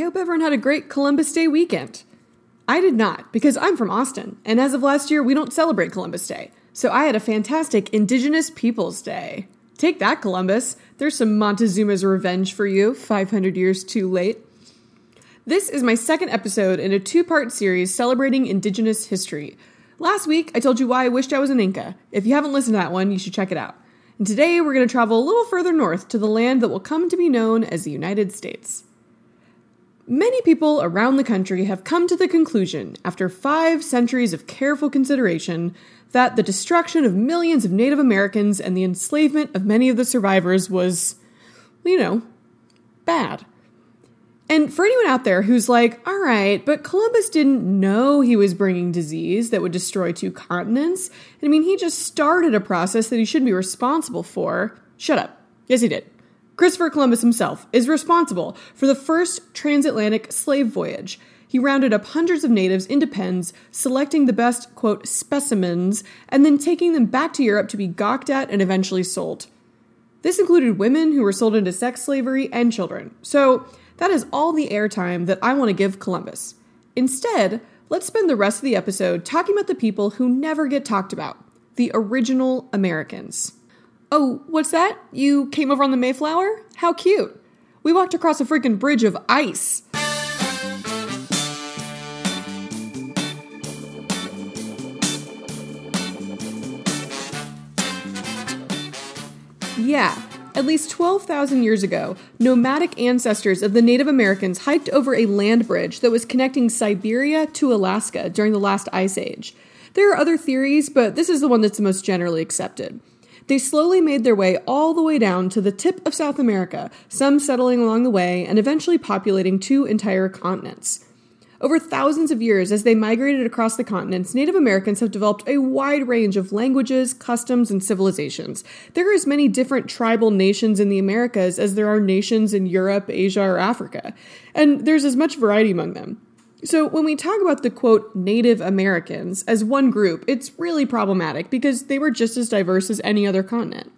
I hope everyone had a great Columbus Day weekend. I did not, because I'm from Austin, and as of last year, we don't celebrate Columbus Day. So I had a fantastic Indigenous Peoples Day. Take that, Columbus. There's some Montezuma's revenge for you, 500 years too late. This is my second episode in a two part series celebrating Indigenous history. Last week, I told you why I wished I was an Inca. If you haven't listened to that one, you should check it out. And today, we're going to travel a little further north to the land that will come to be known as the United States. Many people around the country have come to the conclusion, after five centuries of careful consideration, that the destruction of millions of Native Americans and the enslavement of many of the survivors was, you know, bad. And for anyone out there who's like, all right, but Columbus didn't know he was bringing disease that would destroy two continents. I mean, he just started a process that he shouldn't be responsible for. Shut up. Yes, he did. Christopher Columbus himself is responsible for the first transatlantic slave voyage. He rounded up hundreds of natives into pens, selecting the best, quote, specimens, and then taking them back to Europe to be gawked at and eventually sold. This included women who were sold into sex slavery and children. So, that is all the airtime that I want to give Columbus. Instead, let's spend the rest of the episode talking about the people who never get talked about the original Americans. Oh, what's that? You came over on the Mayflower? How cute. We walked across a freaking bridge of ice. Yeah, at least 12,000 years ago, nomadic ancestors of the Native Americans hiked over a land bridge that was connecting Siberia to Alaska during the last ice age. There are other theories, but this is the one that's the most generally accepted. They slowly made their way all the way down to the tip of South America, some settling along the way and eventually populating two entire continents. Over thousands of years, as they migrated across the continents, Native Americans have developed a wide range of languages, customs, and civilizations. There are as many different tribal nations in the Americas as there are nations in Europe, Asia, or Africa, and there's as much variety among them. So, when we talk about the quote Native Americans as one group, it's really problematic because they were just as diverse as any other continent.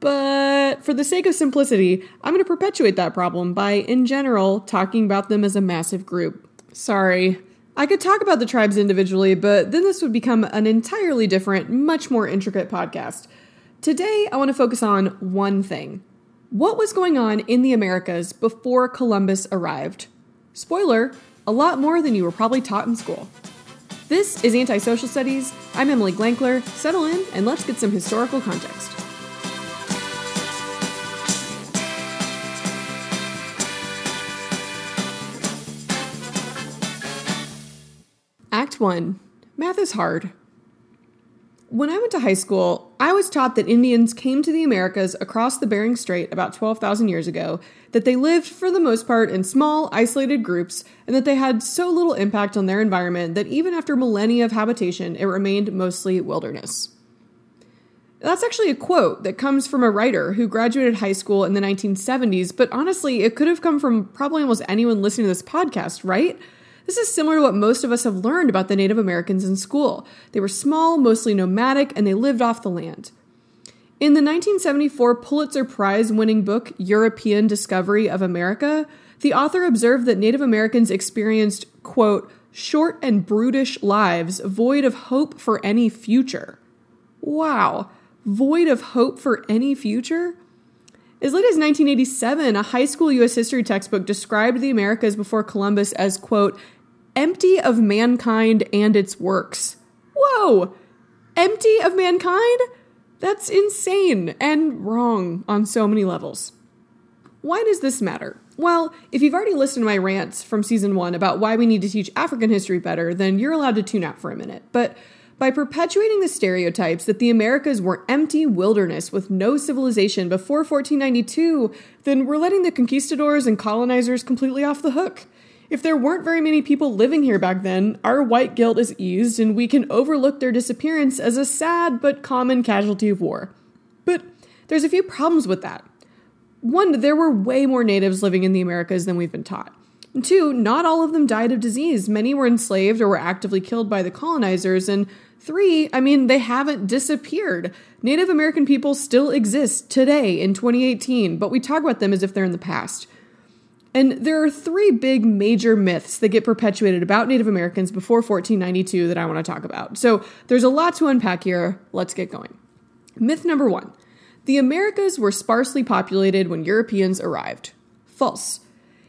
But for the sake of simplicity, I'm going to perpetuate that problem by, in general, talking about them as a massive group. Sorry. I could talk about the tribes individually, but then this would become an entirely different, much more intricate podcast. Today, I want to focus on one thing. What was going on in the Americas before Columbus arrived? Spoiler, a lot more than you were probably taught in school. This is Antisocial Studies. I'm Emily Glankler. Settle in and let's get some historical context. Act 1 Math is hard. When I went to high school, I was taught that Indians came to the Americas across the Bering Strait about 12,000 years ago, that they lived for the most part in small, isolated groups, and that they had so little impact on their environment that even after millennia of habitation, it remained mostly wilderness. That's actually a quote that comes from a writer who graduated high school in the 1970s, but honestly, it could have come from probably almost anyone listening to this podcast, right? This is similar to what most of us have learned about the Native Americans in school. They were small, mostly nomadic, and they lived off the land. In the 1974 Pulitzer Prize winning book European Discovery of America, the author observed that Native Americans experienced, quote, short and brutish lives void of hope for any future. Wow, void of hope for any future? As late as 1987, a high school U.S. history textbook described the Americas before Columbus as, quote, empty of mankind and its works. Whoa! Empty of mankind? That's insane and wrong on so many levels. Why does this matter? Well, if you've already listened to my rants from season one about why we need to teach African history better, then you're allowed to tune out for a minute. But by perpetuating the stereotypes that the Americas were empty wilderness with no civilization before 1492, then we're letting the conquistadors and colonizers completely off the hook. If there weren't very many people living here back then, our white guilt is eased and we can overlook their disappearance as a sad but common casualty of war. But there's a few problems with that. One, there were way more natives living in the Americas than we've been taught. And two, not all of them died of disease. Many were enslaved or were actively killed by the colonizers. And three, I mean, they haven't disappeared. Native American people still exist today in 2018, but we talk about them as if they're in the past. And there are three big major myths that get perpetuated about Native Americans before 1492 that I want to talk about. So there's a lot to unpack here. Let's get going. Myth number one the Americas were sparsely populated when Europeans arrived. False.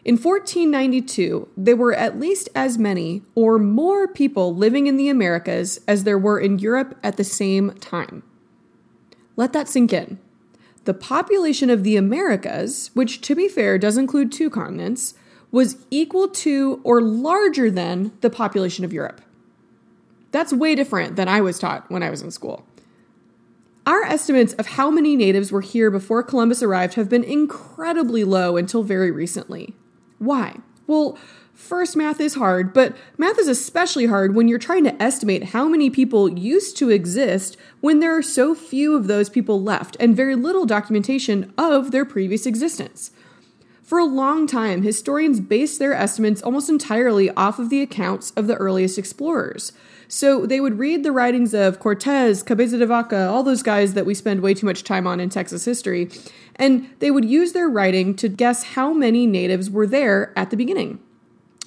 In 1492, there were at least as many or more people living in the Americas as there were in Europe at the same time. Let that sink in. The population of the Americas, which to be fair does include two continents, was equal to or larger than the population of Europe. That's way different than I was taught when I was in school. Our estimates of how many natives were here before Columbus arrived have been incredibly low until very recently. Why? Well, first, math is hard, but math is especially hard when you're trying to estimate how many people used to exist when there are so few of those people left and very little documentation of their previous existence. For a long time, historians based their estimates almost entirely off of the accounts of the earliest explorers. So they would read the writings of Cortez, Cabeza de Vaca, all those guys that we spend way too much time on in Texas history, and they would use their writing to guess how many natives were there at the beginning.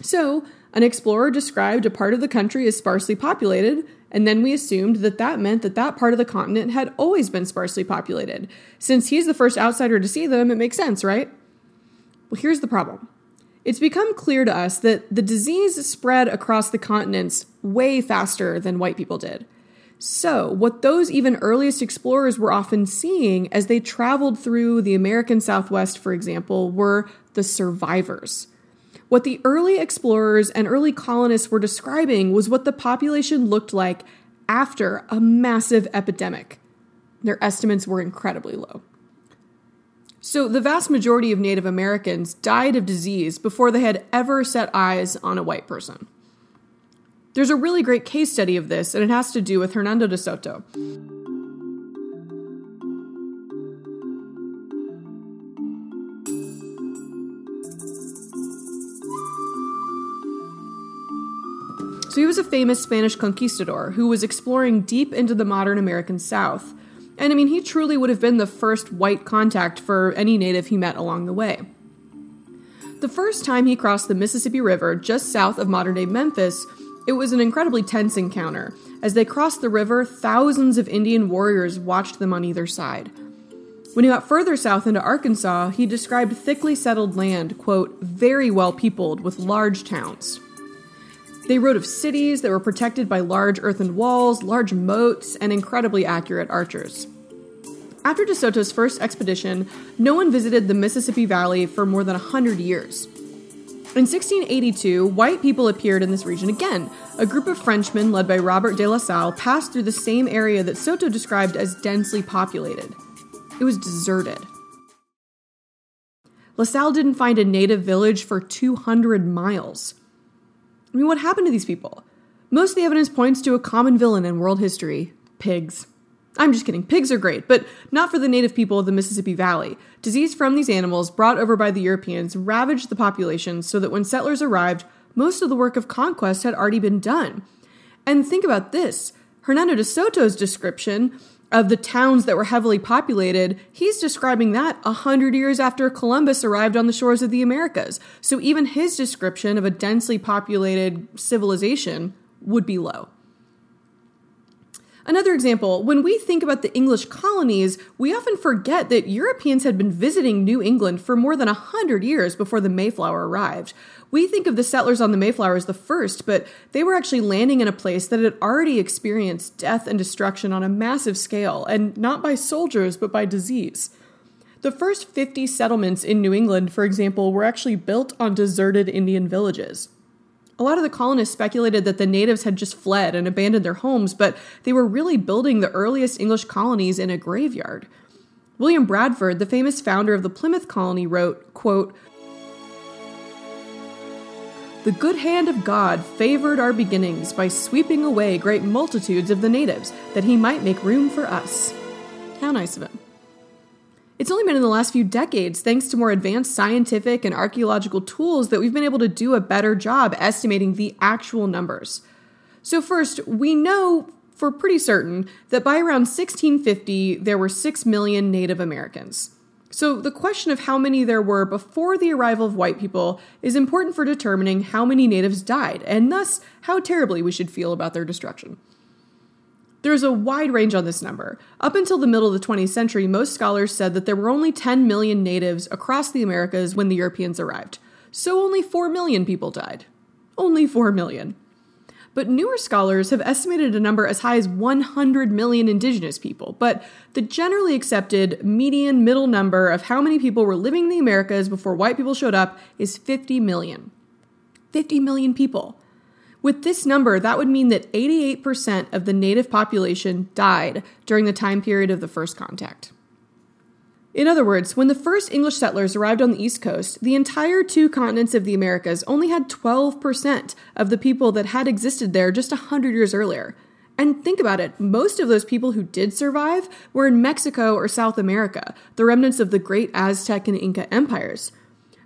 So, an explorer described a part of the country as sparsely populated, and then we assumed that that meant that that part of the continent had always been sparsely populated. Since he's the first outsider to see them, it makes sense, right? Well, here's the problem. It's become clear to us that the disease spread across the continents way faster than white people did. So, what those even earliest explorers were often seeing as they traveled through the American Southwest, for example, were the survivors. What the early explorers and early colonists were describing was what the population looked like after a massive epidemic. Their estimates were incredibly low. So, the vast majority of Native Americans died of disease before they had ever set eyes on a white person. There's a really great case study of this, and it has to do with Hernando de Soto. So he was a famous Spanish conquistador who was exploring deep into the modern American South. And I mean, he truly would have been the first white contact for any native he met along the way. The first time he crossed the Mississippi River just south of modern day Memphis, it was an incredibly tense encounter. As they crossed the river, thousands of Indian warriors watched them on either side. When he got further south into Arkansas, he described thickly settled land, quote, very well peopled with large towns. They wrote of cities that were protected by large earthen walls, large moats, and incredibly accurate archers. After De Soto's first expedition, no one visited the Mississippi Valley for more than 100 years. In 1682, white people appeared in this region again. A group of Frenchmen led by Robert de La Salle passed through the same area that Soto described as densely populated. It was deserted. La Salle didn't find a native village for 200 miles. I mean, what happened to these people? Most of the evidence points to a common villain in world history pigs. I'm just kidding, pigs are great, but not for the native people of the Mississippi Valley. Disease from these animals, brought over by the Europeans, ravaged the population so that when settlers arrived, most of the work of conquest had already been done. And think about this Hernando de Soto's description of the towns that were heavily populated, he's describing that a hundred years after Columbus arrived on the shores of the Americas. So even his description of a densely populated civilization would be low. Another example, when we think about the English colonies, we often forget that Europeans had been visiting New England for more than a hundred years before the Mayflower arrived. We think of the settlers on the Mayflower as the first, but they were actually landing in a place that had already experienced death and destruction on a massive scale, and not by soldiers, but by disease. The first 50 settlements in New England, for example, were actually built on deserted Indian villages. A lot of the colonists speculated that the natives had just fled and abandoned their homes, but they were really building the earliest English colonies in a graveyard. William Bradford, the famous founder of the Plymouth colony, wrote, quote, The good hand of God favored our beginnings by sweeping away great multitudes of the natives, that he might make room for us. How nice of him. It's only been in the last few decades, thanks to more advanced scientific and archaeological tools, that we've been able to do a better job estimating the actual numbers. So, first, we know for pretty certain that by around 1650, there were 6 million Native Americans. So, the question of how many there were before the arrival of white people is important for determining how many natives died, and thus how terribly we should feel about their destruction. There's a wide range on this number. Up until the middle of the 20th century, most scholars said that there were only 10 million natives across the Americas when the Europeans arrived. So only 4 million people died. Only 4 million. But newer scholars have estimated a number as high as 100 million indigenous people. But the generally accepted median middle number of how many people were living in the Americas before white people showed up is 50 million. 50 million people. With this number, that would mean that 88% of the native population died during the time period of the first contact. In other words, when the first English settlers arrived on the East Coast, the entire two continents of the Americas only had 12% of the people that had existed there just 100 years earlier. And think about it, most of those people who did survive were in Mexico or South America, the remnants of the great Aztec and Inca empires.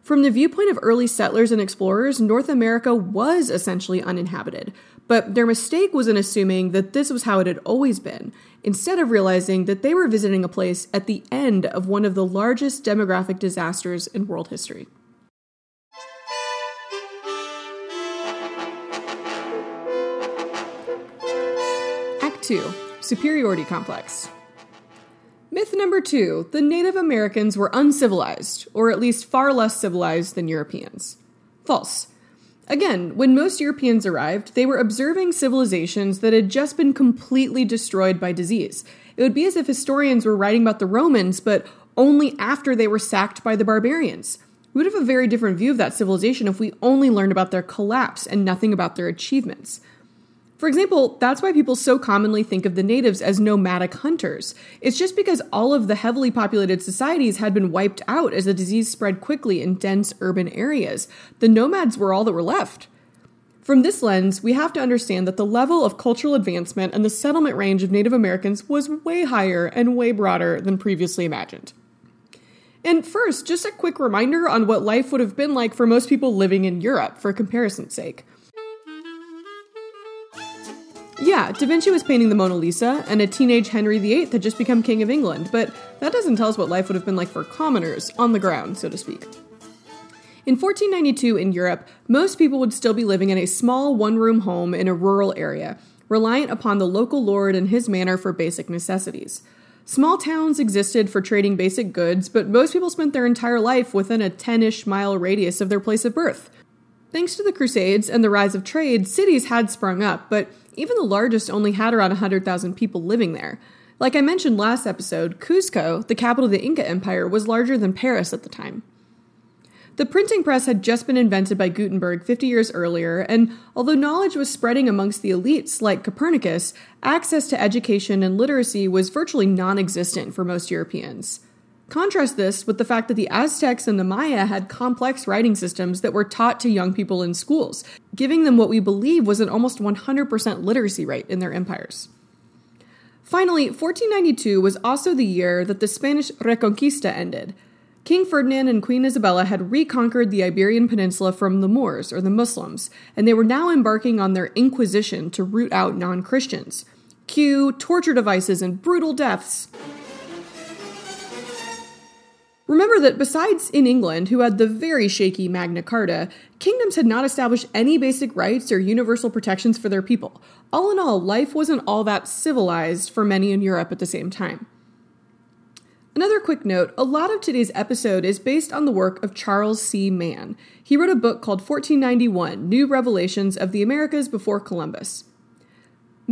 From the viewpoint of early settlers and explorers, North America was essentially uninhabited, but their mistake was in assuming that this was how it had always been, instead of realizing that they were visiting a place at the end of one of the largest demographic disasters in world history. Act 2 Superiority Complex. Myth number two the Native Americans were uncivilized, or at least far less civilized than Europeans. False. Again, when most Europeans arrived, they were observing civilizations that had just been completely destroyed by disease. It would be as if historians were writing about the Romans, but only after they were sacked by the barbarians. We would have a very different view of that civilization if we only learned about their collapse and nothing about their achievements. For example, that's why people so commonly think of the natives as nomadic hunters. It's just because all of the heavily populated societies had been wiped out as the disease spread quickly in dense urban areas. The nomads were all that were left. From this lens, we have to understand that the level of cultural advancement and the settlement range of Native Americans was way higher and way broader than previously imagined. And first, just a quick reminder on what life would have been like for most people living in Europe, for comparison's sake. Yeah, Da Vinci was painting the Mona Lisa, and a teenage Henry VIII had just become King of England, but that doesn't tell us what life would have been like for commoners, on the ground, so to speak. In 1492 in Europe, most people would still be living in a small one room home in a rural area, reliant upon the local lord and his manor for basic necessities. Small towns existed for trading basic goods, but most people spent their entire life within a 10 ish mile radius of their place of birth. Thanks to the Crusades and the rise of trade, cities had sprung up, but even the largest only had around 100,000 people living there. Like I mentioned last episode, Cuzco, the capital of the Inca Empire, was larger than Paris at the time. The printing press had just been invented by Gutenberg 50 years earlier, and although knowledge was spreading amongst the elites like Copernicus, access to education and literacy was virtually non existent for most Europeans. Contrast this with the fact that the Aztecs and the Maya had complex writing systems that were taught to young people in schools, giving them what we believe was an almost 100% literacy rate in their empires. Finally, 1492 was also the year that the Spanish Reconquista ended. King Ferdinand and Queen Isabella had reconquered the Iberian Peninsula from the Moors, or the Muslims, and they were now embarking on their Inquisition to root out non Christians. Cue torture devices and brutal deaths. Remember that besides in England, who had the very shaky Magna Carta, kingdoms had not established any basic rights or universal protections for their people. All in all, life wasn't all that civilized for many in Europe at the same time. Another quick note a lot of today's episode is based on the work of Charles C. Mann. He wrote a book called 1491 New Revelations of the Americas Before Columbus.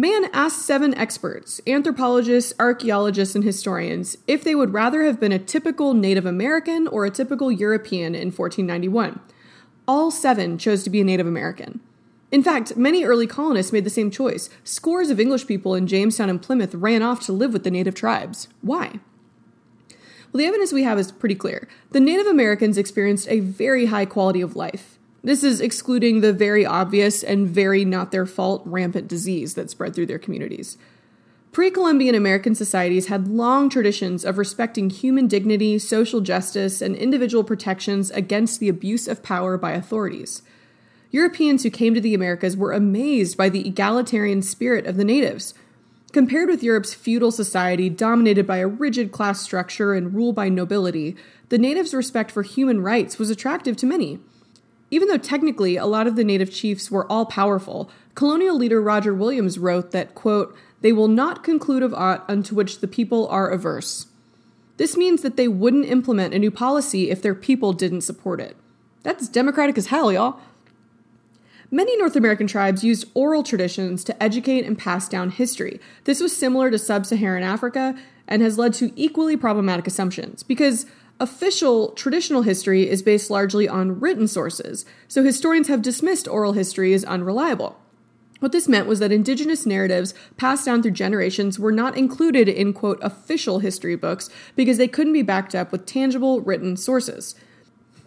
Mann asked seven experts, anthropologists, archaeologists, and historians, if they would rather have been a typical Native American or a typical European in 1491. All seven chose to be a Native American. In fact, many early colonists made the same choice. Scores of English people in Jamestown and Plymouth ran off to live with the native tribes. Why? Well, the evidence we have is pretty clear. The Native Americans experienced a very high quality of life. This is excluding the very obvious and very not their fault rampant disease that spread through their communities. Pre Columbian American societies had long traditions of respecting human dignity, social justice, and individual protections against the abuse of power by authorities. Europeans who came to the Americas were amazed by the egalitarian spirit of the natives. Compared with Europe's feudal society dominated by a rigid class structure and ruled by nobility, the natives' respect for human rights was attractive to many. Even though technically a lot of the native chiefs were all powerful, colonial leader Roger Williams wrote that, quote, they will not conclude of aught unto which the people are averse. This means that they wouldn't implement a new policy if their people didn't support it. That's democratic as hell, y'all. Many North American tribes used oral traditions to educate and pass down history. This was similar to sub Saharan Africa and has led to equally problematic assumptions because official traditional history is based largely on written sources, so historians have dismissed oral history as unreliable. What this meant was that indigenous narratives passed down through generations were not included in, quote, official history books because they couldn't be backed up with tangible written sources.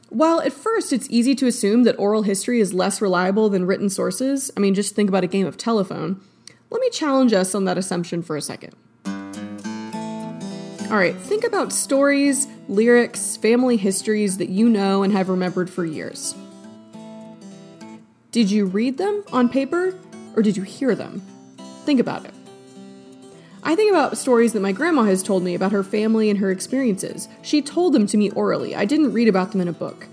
While at first it's easy to assume that oral history is less reliable than written sources, I mean, just think about a game of telephone, let me challenge us on that assumption for a second. All right, think about stories, lyrics, family histories that you know and have remembered for years. Did you read them on paper or did you hear them? Think about it. I think about stories that my grandma has told me about her family and her experiences. She told them to me orally. I didn't read about them in a book.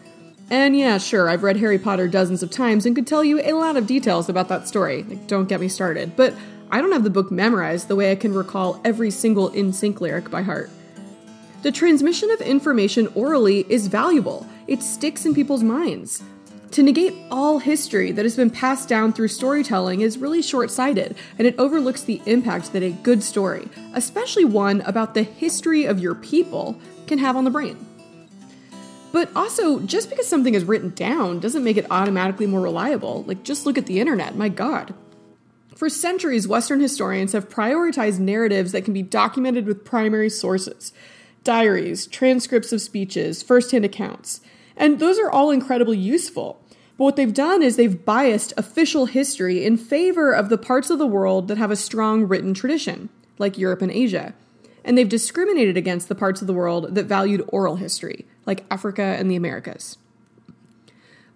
And yeah, sure, I've read Harry Potter dozens of times and could tell you a lot of details about that story. Like, don't get me started. But I don't have the book memorized the way I can recall every single NSYNC lyric by heart. The transmission of information orally is valuable. It sticks in people's minds. To negate all history that has been passed down through storytelling is really short sighted, and it overlooks the impact that a good story, especially one about the history of your people, can have on the brain. But also, just because something is written down doesn't make it automatically more reliable. Like, just look at the internet, my god. For centuries, Western historians have prioritized narratives that can be documented with primary sources diaries, transcripts of speeches, first hand accounts. And those are all incredibly useful. But what they've done is they've biased official history in favor of the parts of the world that have a strong written tradition, like Europe and Asia. And they've discriminated against the parts of the world that valued oral history, like Africa and the Americas.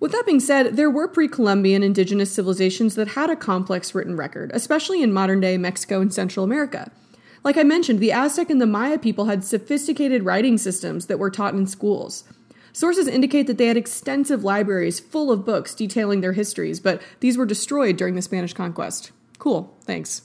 With that being said, there were pre Columbian indigenous civilizations that had a complex written record, especially in modern day Mexico and Central America. Like I mentioned, the Aztec and the Maya people had sophisticated writing systems that were taught in schools. Sources indicate that they had extensive libraries full of books detailing their histories, but these were destroyed during the Spanish conquest. Cool, thanks.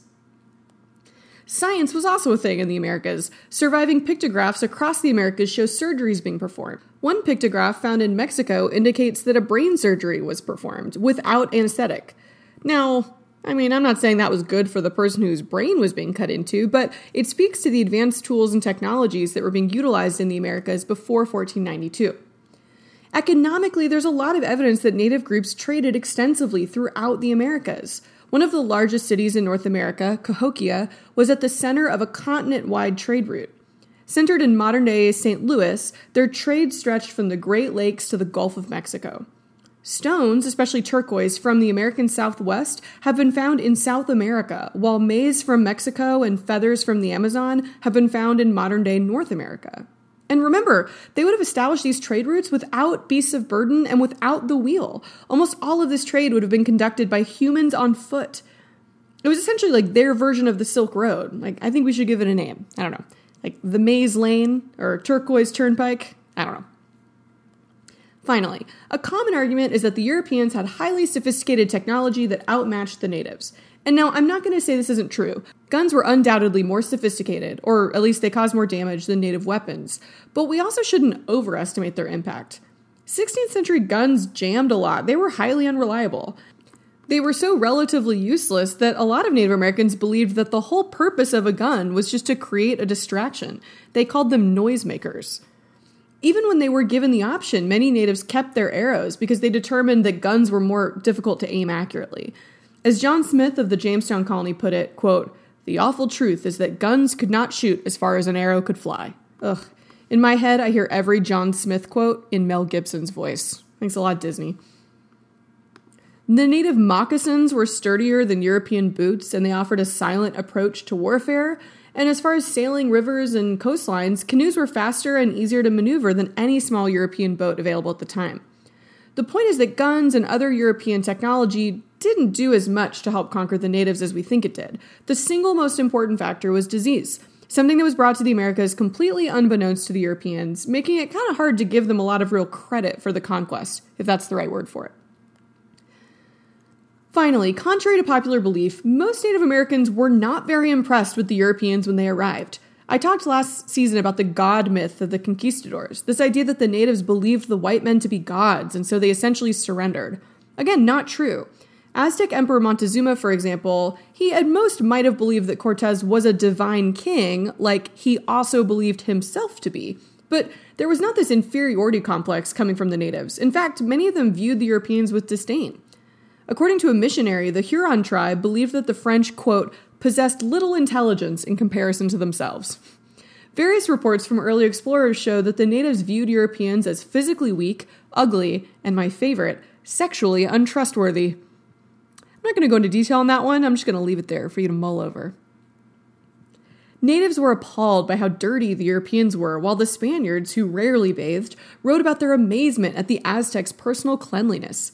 Science was also a thing in the Americas. Surviving pictographs across the Americas show surgeries being performed. One pictograph found in Mexico indicates that a brain surgery was performed without anesthetic. Now, I mean, I'm not saying that was good for the person whose brain was being cut into, but it speaks to the advanced tools and technologies that were being utilized in the Americas before 1492. Economically, there's a lot of evidence that Native groups traded extensively throughout the Americas. One of the largest cities in North America, Cahokia, was at the center of a continent wide trade route. Centered in modern day St. Louis, their trade stretched from the Great Lakes to the Gulf of Mexico. Stones, especially turquoise, from the American Southwest have been found in South America, while maize from Mexico and feathers from the Amazon have been found in modern day North America. And remember, they would have established these trade routes without beasts of burden and without the wheel. Almost all of this trade would have been conducted by humans on foot. It was essentially like their version of the Silk Road. Like, I think we should give it a name. I don't know. Like the Maize Lane or Turquoise Turnpike. I don't know. Finally, a common argument is that the Europeans had highly sophisticated technology that outmatched the natives. And now, I'm not going to say this isn't true. Guns were undoubtedly more sophisticated, or at least they caused more damage than native weapons, but we also shouldn't overestimate their impact. 16th century guns jammed a lot, they were highly unreliable. They were so relatively useless that a lot of Native Americans believed that the whole purpose of a gun was just to create a distraction. They called them noisemakers. Even when they were given the option, many natives kept their arrows because they determined that guns were more difficult to aim accurately. As John Smith of the Jamestown colony put it, quote, the awful truth is that guns could not shoot as far as an arrow could fly. Ugh. In my head, I hear every John Smith quote in Mel Gibson's voice. Thanks a lot, Disney. The native moccasins were sturdier than European boots, and they offered a silent approach to warfare. And as far as sailing rivers and coastlines, canoes were faster and easier to maneuver than any small European boat available at the time. The point is that guns and other European technology didn't do as much to help conquer the natives as we think it did. The single most important factor was disease, something that was brought to the Americas completely unbeknownst to the Europeans, making it kind of hard to give them a lot of real credit for the conquest, if that's the right word for it. Finally, contrary to popular belief, most Native Americans were not very impressed with the Europeans when they arrived. I talked last season about the god myth of the conquistadors, this idea that the natives believed the white men to be gods, and so they essentially surrendered. Again, not true. Aztec Emperor Montezuma, for example, he at most might have believed that Cortez was a divine king, like he also believed himself to be. But there was not this inferiority complex coming from the natives. In fact, many of them viewed the Europeans with disdain. According to a missionary, the Huron tribe believed that the French, quote, possessed little intelligence in comparison to themselves. Various reports from early explorers show that the natives viewed Europeans as physically weak, ugly, and my favorite, sexually untrustworthy. Not going to go into detail on that one, I'm just going to leave it there for you to mull over. Natives were appalled by how dirty the Europeans were, while the Spaniards, who rarely bathed, wrote about their amazement at the Aztecs' personal cleanliness.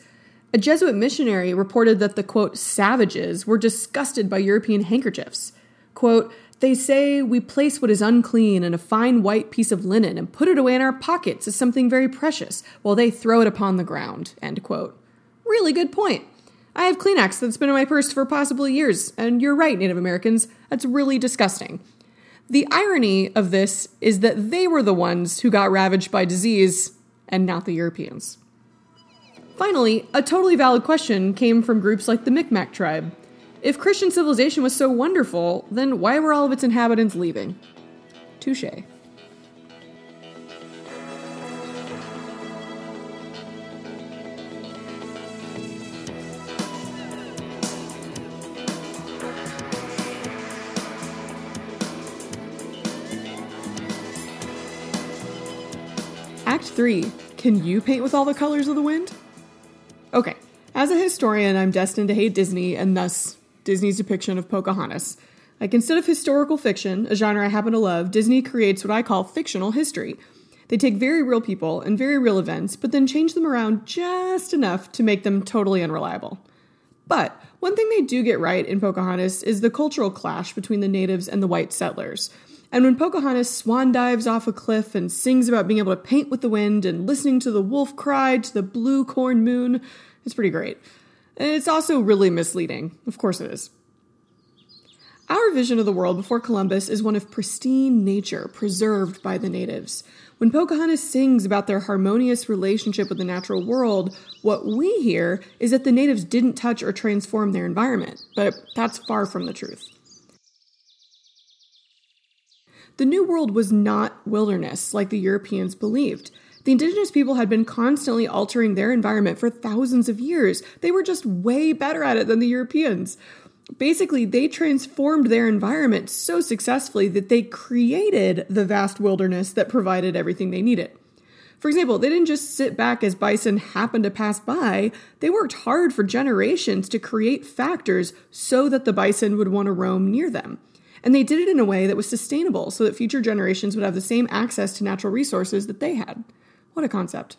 A Jesuit missionary reported that the quote, savages were disgusted by European handkerchiefs. Quote, they say we place what is unclean in a fine white piece of linen and put it away in our pockets as something very precious, while they throw it upon the ground. End quote. Really good point. I have Kleenex that's been in my purse for possibly years, and you're right, Native Americans, that's really disgusting. The irony of this is that they were the ones who got ravaged by disease, and not the Europeans. Finally, a totally valid question came from groups like the Micmac tribe. If Christian civilization was so wonderful, then why were all of its inhabitants leaving? Touche. 3 Can you paint with all the colors of the wind? Okay, as a historian, I'm destined to hate Disney and thus Disney's depiction of Pocahontas. Like, instead of historical fiction, a genre I happen to love, Disney creates what I call fictional history. They take very real people and very real events, but then change them around just enough to make them totally unreliable. But one thing they do get right in Pocahontas is the cultural clash between the natives and the white settlers. And when Pocahontas swan dives off a cliff and sings about being able to paint with the wind and listening to the wolf cry to the blue corn moon, it's pretty great. It's also really misleading. Of course it is. Our vision of the world before Columbus is one of pristine nature preserved by the natives. When Pocahontas sings about their harmonious relationship with the natural world, what we hear is that the natives didn't touch or transform their environment, but that's far from the truth. The New World was not wilderness like the Europeans believed. The indigenous people had been constantly altering their environment for thousands of years. They were just way better at it than the Europeans. Basically, they transformed their environment so successfully that they created the vast wilderness that provided everything they needed. For example, they didn't just sit back as bison happened to pass by, they worked hard for generations to create factors so that the bison would want to roam near them. And they did it in a way that was sustainable so that future generations would have the same access to natural resources that they had. What a concept.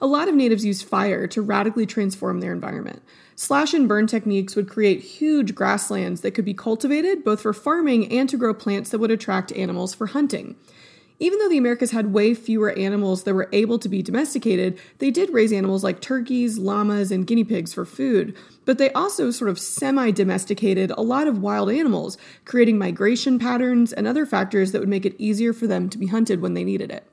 A lot of natives used fire to radically transform their environment. Slash and burn techniques would create huge grasslands that could be cultivated both for farming and to grow plants that would attract animals for hunting. Even though the Americas had way fewer animals that were able to be domesticated, they did raise animals like turkeys, llamas, and guinea pigs for food. But they also sort of semi domesticated a lot of wild animals, creating migration patterns and other factors that would make it easier for them to be hunted when they needed it.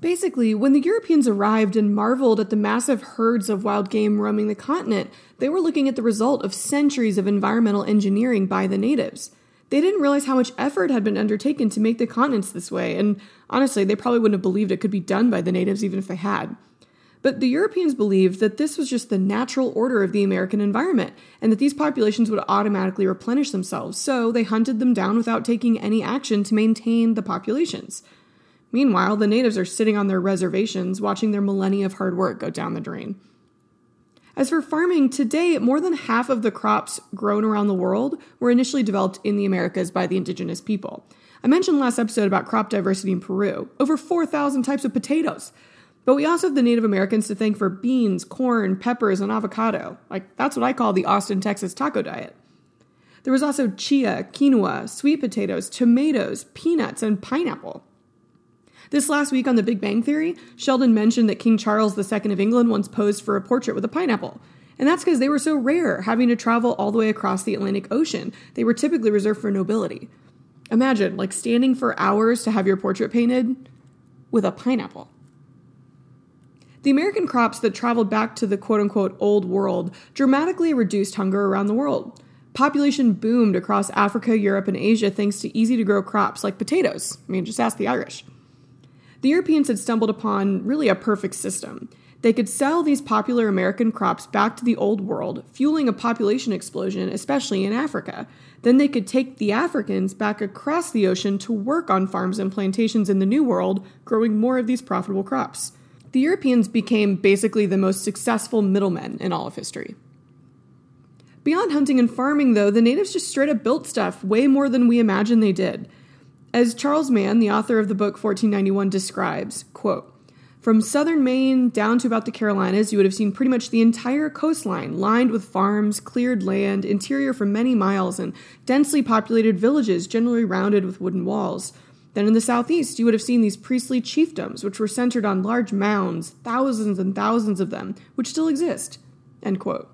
Basically, when the Europeans arrived and marveled at the massive herds of wild game roaming the continent, they were looking at the result of centuries of environmental engineering by the natives. They didn't realize how much effort had been undertaken to make the continents this way, and honestly, they probably wouldn't have believed it could be done by the natives even if they had. But the Europeans believed that this was just the natural order of the American environment, and that these populations would automatically replenish themselves, so they hunted them down without taking any action to maintain the populations. Meanwhile, the natives are sitting on their reservations watching their millennia of hard work go down the drain. As for farming, today more than half of the crops grown around the world were initially developed in the Americas by the indigenous people. I mentioned last episode about crop diversity in Peru over 4,000 types of potatoes. But we also have the Native Americans to thank for beans, corn, peppers, and avocado. Like, that's what I call the Austin, Texas taco diet. There was also chia, quinoa, sweet potatoes, tomatoes, peanuts, and pineapple. This last week on The Big Bang Theory, Sheldon mentioned that King Charles II of England once posed for a portrait with a pineapple. And that's because they were so rare, having to travel all the way across the Atlantic Ocean. They were typically reserved for nobility. Imagine, like, standing for hours to have your portrait painted with a pineapple. The American crops that traveled back to the quote unquote old world dramatically reduced hunger around the world. Population boomed across Africa, Europe, and Asia thanks to easy to grow crops like potatoes. I mean, just ask the Irish. The Europeans had stumbled upon really a perfect system. They could sell these popular American crops back to the old world, fueling a population explosion, especially in Africa. Then they could take the Africans back across the ocean to work on farms and plantations in the New World, growing more of these profitable crops. The Europeans became basically the most successful middlemen in all of history. Beyond hunting and farming, though, the natives just straight up built stuff way more than we imagine they did. As Charles Mann, the author of the book 1491, describes, quote, from southern Maine down to about the Carolinas, you would have seen pretty much the entire coastline lined with farms, cleared land, interior for many miles, and densely populated villages generally rounded with wooden walls. Then in the southeast, you would have seen these priestly chiefdoms, which were centered on large mounds, thousands and thousands of them, which still exist. End quote.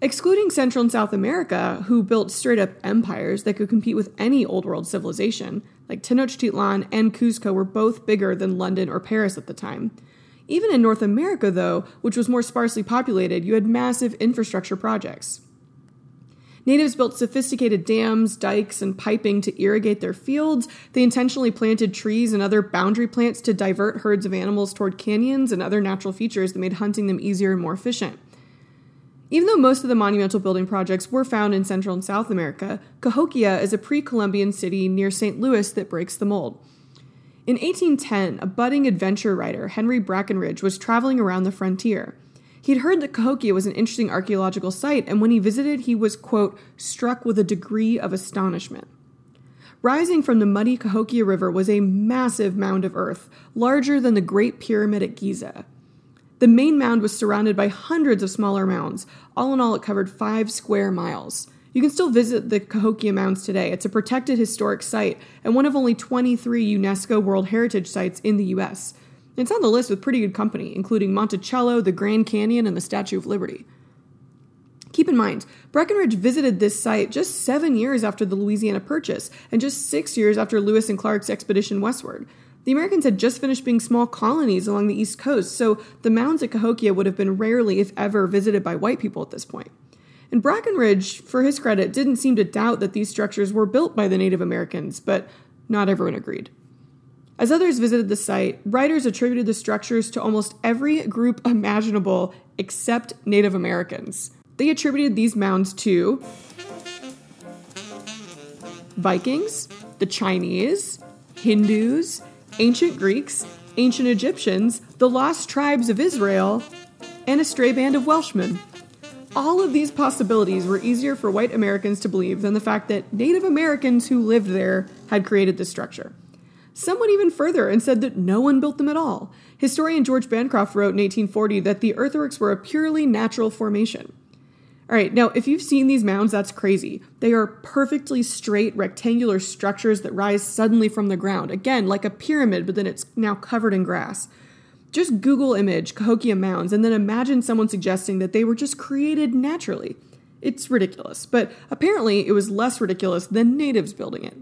Excluding Central and South America, who built straight up empires that could compete with any Old World civilization, like Tenochtitlan and Cuzco were both bigger than London or Paris at the time. Even in North America, though, which was more sparsely populated, you had massive infrastructure projects. Natives built sophisticated dams, dikes, and piping to irrigate their fields. They intentionally planted trees and other boundary plants to divert herds of animals toward canyons and other natural features that made hunting them easier and more efficient. Even though most of the monumental building projects were found in Central and South America, Cahokia is a pre Columbian city near St. Louis that breaks the mold. In 1810, a budding adventure writer, Henry Brackenridge, was traveling around the frontier. He'd heard that Cahokia was an interesting archaeological site, and when he visited, he was, quote, struck with a degree of astonishment. Rising from the muddy Cahokia River was a massive mound of earth, larger than the Great Pyramid at Giza. The main mound was surrounded by hundreds of smaller mounds. All in all, it covered five square miles. You can still visit the Cahokia Mounds today. It's a protected historic site and one of only 23 UNESCO World Heritage Sites in the US. It's on the list with pretty good company, including Monticello, the Grand Canyon, and the Statue of Liberty. Keep in mind, Brackenridge visited this site just seven years after the Louisiana Purchase and just six years after Lewis and Clark's expedition westward. The Americans had just finished being small colonies along the East Coast, so the mounds at Cahokia would have been rarely, if ever, visited by white people at this point. And Brackenridge, for his credit, didn't seem to doubt that these structures were built by the Native Americans, but not everyone agreed. As others visited the site, writers attributed the structures to almost every group imaginable except Native Americans. They attributed these mounds to Vikings, the Chinese, Hindus, ancient Greeks, ancient Egyptians, the lost tribes of Israel, and a stray band of Welshmen. All of these possibilities were easier for white Americans to believe than the fact that Native Americans who lived there had created this structure. Some went even further and said that no one built them at all. Historian George Bancroft wrote in 1840 that the earthworks were a purely natural formation. All right, now if you've seen these mounds, that's crazy. They are perfectly straight rectangular structures that rise suddenly from the ground. Again, like a pyramid, but then it's now covered in grass. Just Google image Cahokia Mounds and then imagine someone suggesting that they were just created naturally. It's ridiculous, but apparently it was less ridiculous than natives building it.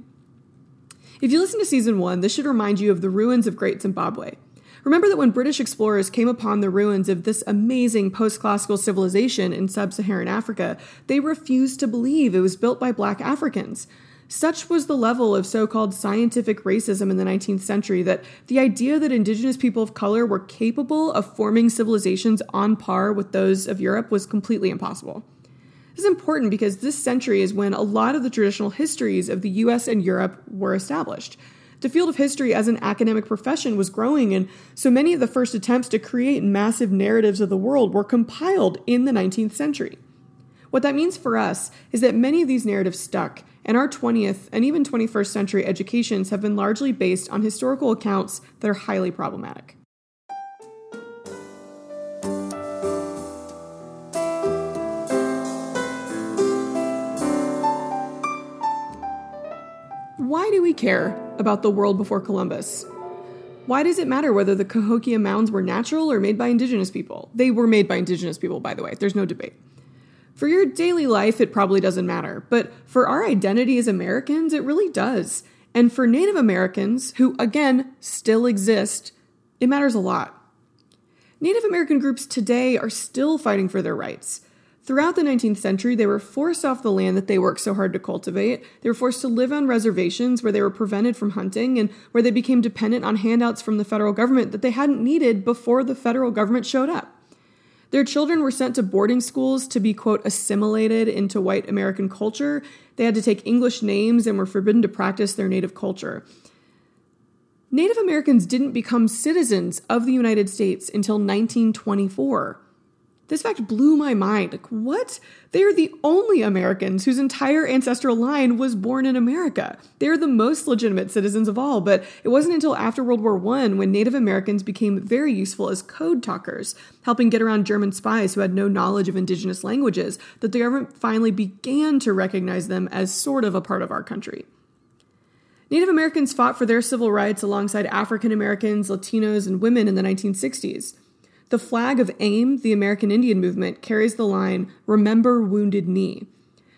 If you listen to season one, this should remind you of the ruins of Great Zimbabwe. Remember that when British explorers came upon the ruins of this amazing post classical civilization in sub Saharan Africa, they refused to believe it was built by black Africans. Such was the level of so called scientific racism in the 19th century that the idea that indigenous people of color were capable of forming civilizations on par with those of Europe was completely impossible. This is important because this century is when a lot of the traditional histories of the US and Europe were established the field of history as an academic profession was growing, and so many of the first attempts to create massive narratives of the world were compiled in the 19th century. What that means for us is that many of these narratives stuck, and our 20th and even 21st century educations have been largely based on historical accounts that are highly problematic. why do we care about the world before Columbus? Why does it matter whether the Cahokia mounds were natural or made by indigenous people? They were made by indigenous people, by the way, there's no debate. For your daily life, it probably doesn't matter, but for our identity as Americans, it really does. And for Native Americans, who again still exist, it matters a lot. Native American groups today are still fighting for their rights. Throughout the 19th century, they were forced off the land that they worked so hard to cultivate. They were forced to live on reservations where they were prevented from hunting and where they became dependent on handouts from the federal government that they hadn't needed before the federal government showed up. Their children were sent to boarding schools to be, quote, assimilated into white American culture. They had to take English names and were forbidden to practice their native culture. Native Americans didn't become citizens of the United States until 1924. This fact blew my mind. Like, what? They are the only Americans whose entire ancestral line was born in America. They are the most legitimate citizens of all, but it wasn't until after World War I when Native Americans became very useful as code talkers, helping get around German spies who had no knowledge of indigenous languages, that the government finally began to recognize them as sort of a part of our country. Native Americans fought for their civil rights alongside African Americans, Latinos, and women in the 1960s. The flag of AIM, the American Indian Movement, carries the line, Remember Wounded Knee.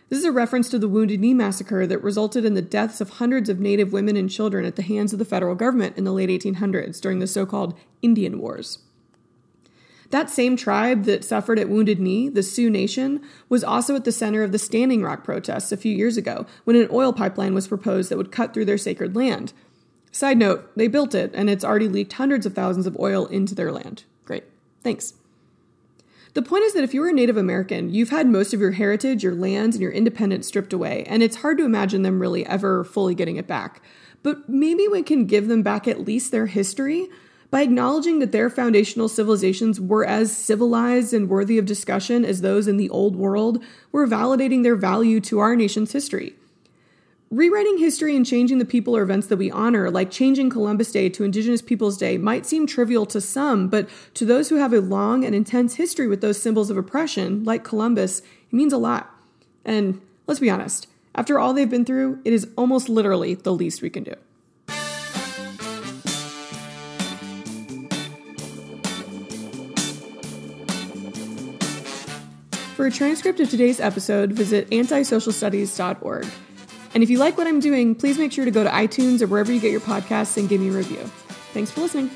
This is a reference to the Wounded Knee massacre that resulted in the deaths of hundreds of Native women and children at the hands of the federal government in the late 1800s during the so called Indian Wars. That same tribe that suffered at Wounded Knee, the Sioux Nation, was also at the center of the Standing Rock protests a few years ago when an oil pipeline was proposed that would cut through their sacred land. Side note, they built it, and it's already leaked hundreds of thousands of oil into their land. Thanks. The point is that if you're a Native American, you've had most of your heritage, your lands, and your independence stripped away, and it's hard to imagine them really ever fully getting it back. But maybe we can give them back at least their history by acknowledging that their foundational civilizations were as civilized and worthy of discussion as those in the old world, we're validating their value to our nation's history. Rewriting history and changing the people or events that we honor, like changing Columbus Day to Indigenous Peoples Day, might seem trivial to some, but to those who have a long and intense history with those symbols of oppression, like Columbus, it means a lot. And let's be honest, after all they've been through, it is almost literally the least we can do. For a transcript of today's episode, visit antisocialstudies.org. And if you like what I'm doing, please make sure to go to iTunes or wherever you get your podcasts and give me a review. Thanks for listening.